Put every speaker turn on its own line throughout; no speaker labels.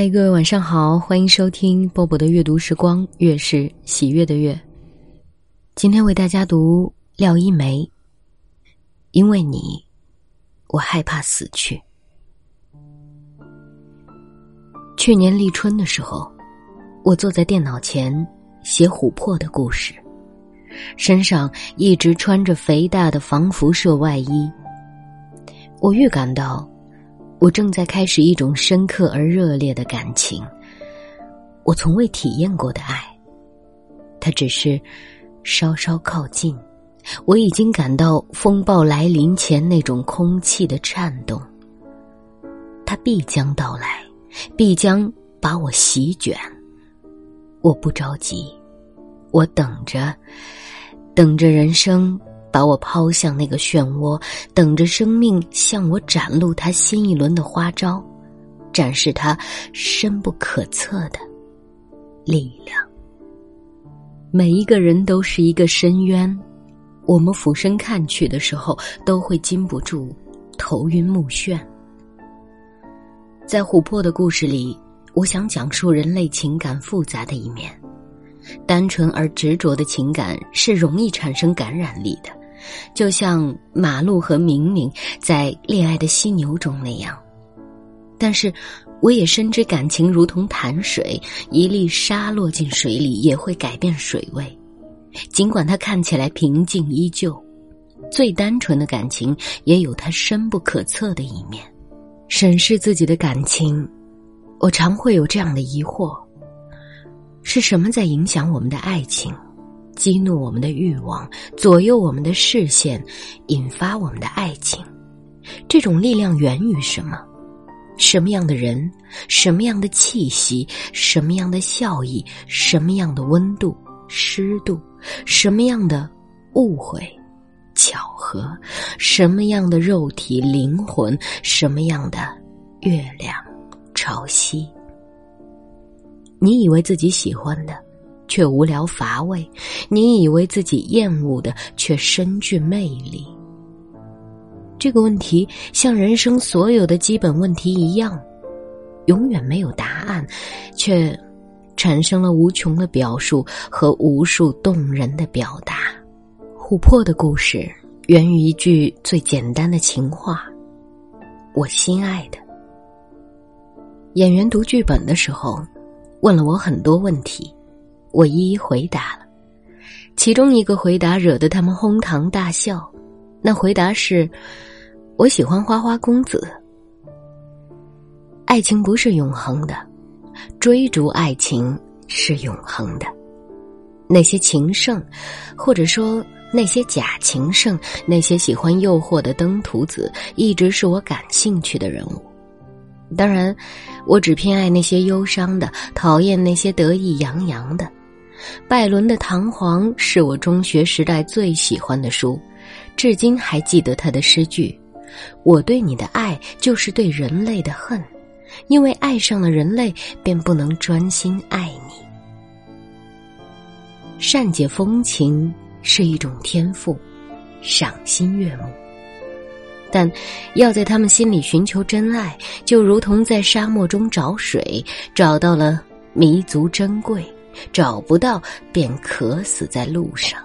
嗨，各位晚上好，欢迎收听波波的阅读时光，月是喜悦的月。今天为大家读廖一梅。因为你，我害怕死去。去年立春的时候，我坐在电脑前写琥珀的故事，身上一直穿着肥大的防辐射外衣。我预感到。我正在开始一种深刻而热烈的感情，我从未体验过的爱。它只是稍稍靠近，我已经感到风暴来临前那种空气的颤动。它必将到来，必将把我席卷。我不着急，我等着，等着人生。把我抛向那个漩涡，等着生命向我展露它新一轮的花招，展示它深不可测的力量。每一个人都是一个深渊，我们俯身看去的时候，都会禁不住头晕目眩。在琥珀的故事里，我想讲述人类情感复杂的一面。单纯而执着的情感是容易产生感染力的。就像马路和明明在恋爱的犀牛中那样，但是我也深知感情如同潭水，一粒沙落进水里也会改变水位。尽管它看起来平静依旧，最单纯的感情也有它深不可测的一面。审视自己的感情，我常会有这样的疑惑：是什么在影响我们的爱情？激怒我们的欲望，左右我们的视线，引发我们的爱情。这种力量源于什么？什么样的人？什么样的气息？什么样的笑意？什么样的温度、湿度？什么样的误会、巧合？什么样的肉体、灵魂？什么样的月亮、潮汐？你以为自己喜欢的？却无聊乏味，你以为自己厌恶的，却深具魅力。这个问题像人生所有的基本问题一样，永远没有答案，却产生了无穷的表述和无数动人的表达。琥珀的故事源于一句最简单的情话：“我心爱的。”演员读剧本的时候，问了我很多问题。我一一回答了，其中一个回答惹得他们哄堂大笑。那回答是：“我喜欢花花公子。”爱情不是永恒的，追逐爱情是永恒的。那些情圣，或者说那些假情圣，那些喜欢诱惑的登徒子，一直是我感兴趣的人物。当然，我只偏爱那些忧伤的，讨厌那些得意洋洋的。拜伦的《唐璜》是我中学时代最喜欢的书，至今还记得他的诗句：“我对你的爱就是对人类的恨，因为爱上了人类，便不能专心爱你。”善解风情是一种天赋，赏心悦目，但要在他们心里寻求真爱，就如同在沙漠中找水，找到了弥足珍贵。找不到，便渴死在路上。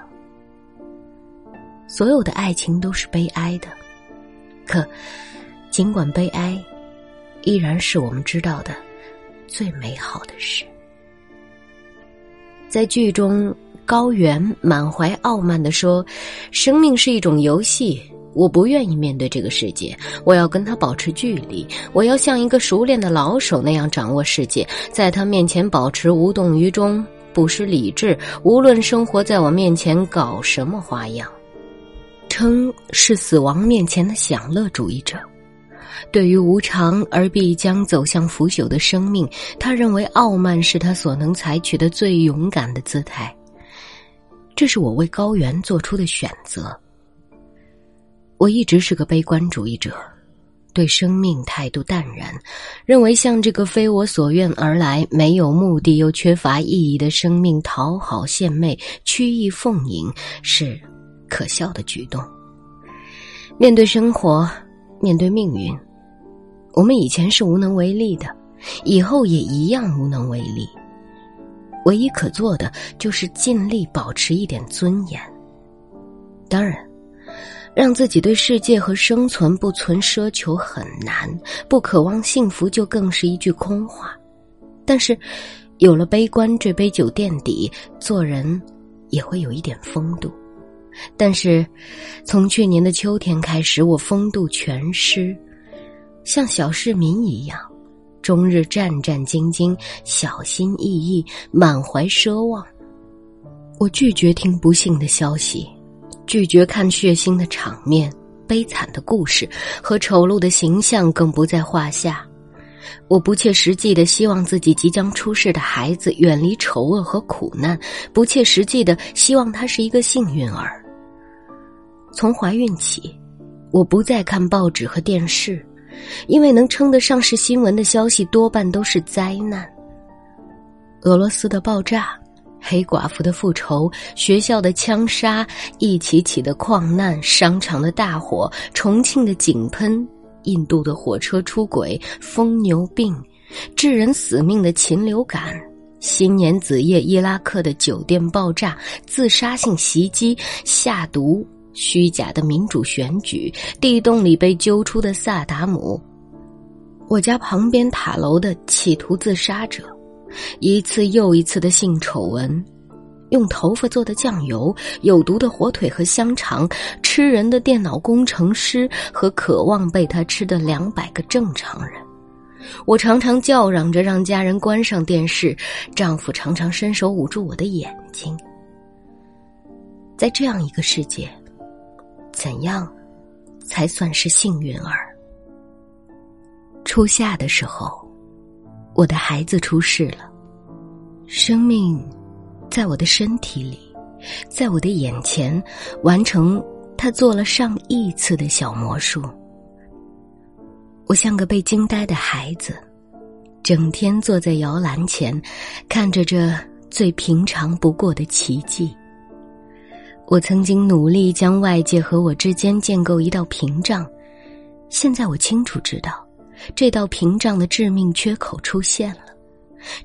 所有的爱情都是悲哀的，可尽管悲哀，依然是我们知道的最美好的事。在剧中，高原满怀傲慢的说：“生命是一种游戏。”我不愿意面对这个世界，我要跟他保持距离，我要像一个熟练的老手那样掌握世界，在他面前保持无动于衷，不失理智。无论生活在我面前搞什么花样，称是死亡面前的享乐主义者。对于无常而必将走向腐朽的生命，他认为傲慢是他所能采取的最勇敢的姿态。这是我为高原做出的选择。我一直是个悲观主义者，对生命态度淡然，认为向这个非我所愿而来、没有目的又缺乏意义的生命讨好献媚、曲意奉迎是可笑的举动。面对生活，面对命运，我们以前是无能为力的，以后也一样无能为力。唯一可做的就是尽力保持一点尊严。当然，让自己对世界和生存不存奢求很难，不渴望幸福就更是一句空话。但是，有了悲观这杯酒垫底，做人也会有一点风度。但是，从去年的秋天开始，我风度全失，像小市民一样。终日战战兢兢、小心翼翼、满怀奢望。我拒绝听不幸的消息，拒绝看血腥的场面、悲惨的故事和丑陋的形象，更不在话下。我不切实际的希望自己即将出世的孩子远离丑恶和苦难，不切实际的希望他是一个幸运儿。从怀孕起，我不再看报纸和电视。因为能称得上是新闻的消息，多半都是灾难。俄罗斯的爆炸，黑寡妇的复仇，学校的枪杀，一起起的矿难，商场的大火，重庆的井喷，印度的火车出轨，疯牛病，致人死命的禽流感，新年子夜伊拉克的酒店爆炸，自杀性袭击，下毒。虚假的民主选举，地洞里被揪出的萨达姆，我家旁边塔楼的企图自杀者，一次又一次的性丑闻，用头发做的酱油，有毒的火腿和香肠，吃人的电脑工程师和渴望被他吃的两百个正常人。我常常叫嚷着让家人关上电视，丈夫常常伸手捂住我的眼睛。在这样一个世界。怎样，才算是幸运儿？初夏的时候，我的孩子出世了，生命在我的身体里，在我的眼前，完成他做了上亿次的小魔术。我像个被惊呆的孩子，整天坐在摇篮前，看着这最平常不过的奇迹。我曾经努力将外界和我之间建构一道屏障，现在我清楚知道，这道屏障的致命缺口出现了。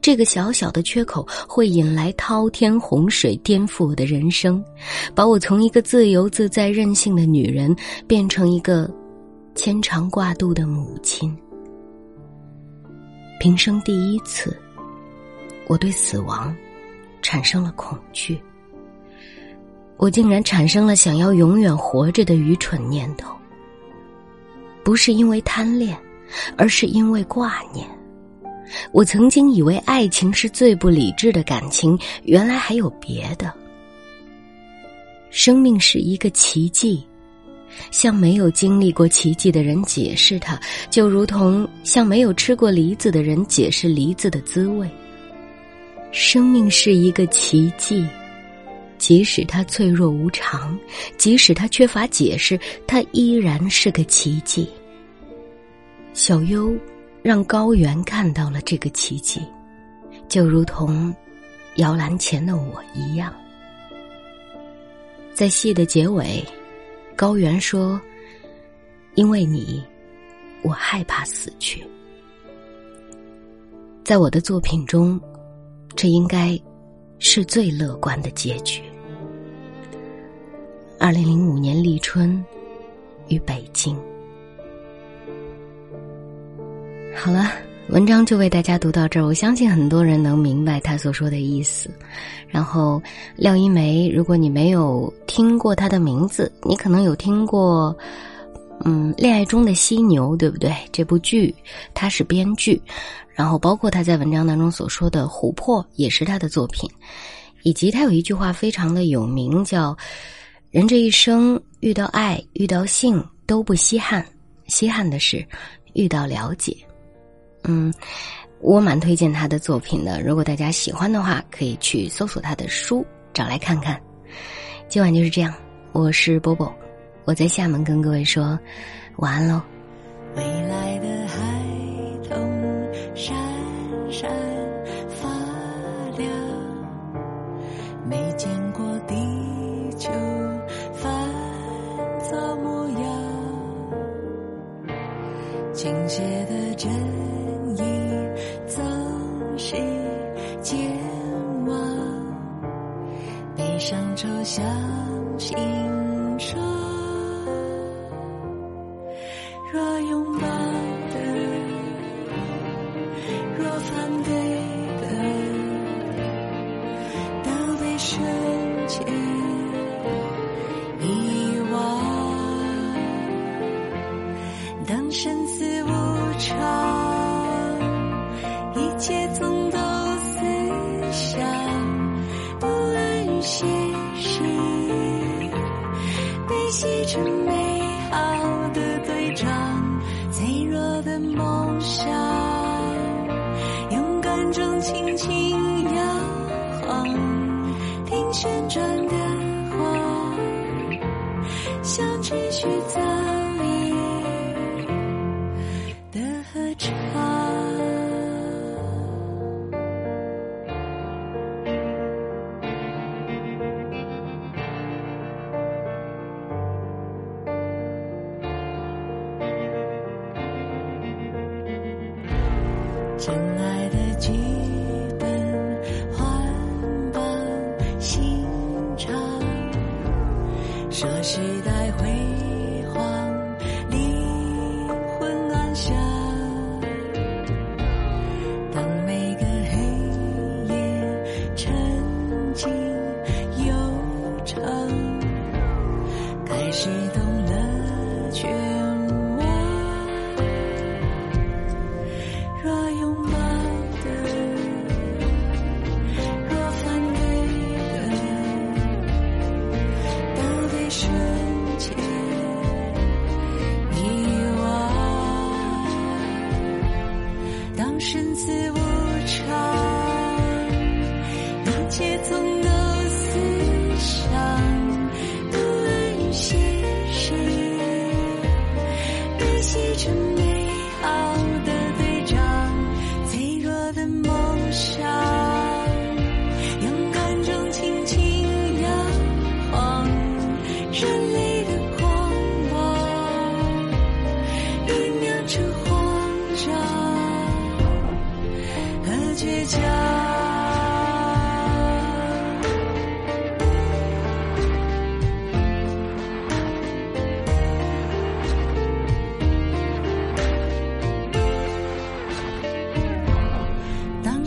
这个小小的缺口会引来滔天洪水，颠覆我的人生，把我从一个自由自在、任性的女人变成一个牵肠挂肚的母亲。平生第一次，我对死亡产生了恐惧。我竟然产生了想要永远活着的愚蠢念头，不是因为贪恋，而是因为挂念。我曾经以为爱情是最不理智的感情，原来还有别的。生命是一个奇迹，向没有经历过奇迹的人解释它，就如同向没有吃过梨子的人解释梨子的滋味。生命是一个奇迹。即使它脆弱无常，即使它缺乏解释，它依然是个奇迹。小优让高原看到了这个奇迹，就如同摇篮前的我一样。在戏的结尾，高原说：“因为你，我害怕死去。”在我的作品中，这应该。是最乐观的结局。二零零五年立春，于北京。好了，文章就为大家读到这儿。我相信很多人能明白他所说的意思。然后，廖一梅，如果你没有听过他的名字，你可能有听过，嗯，《恋爱中的犀牛》，对不对？这部剧，他是编剧。然后，包括他在文章当中所说的《琥珀》也是他的作品，以及他有一句话非常的有名，叫“人这一生遇到爱、遇到性都不稀罕，稀罕的是遇到了解。”嗯，我蛮推荐他的作品的。如果大家喜欢的话，可以去搜索他的书找来看看。今晚就是这样，我是波波，我在厦门跟各位说晚安喽。未来的孩童。闪闪
下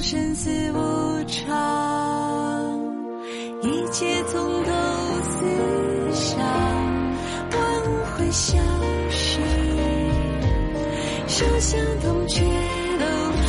生死无常，一切从头思想，万物会消失，受相同却都。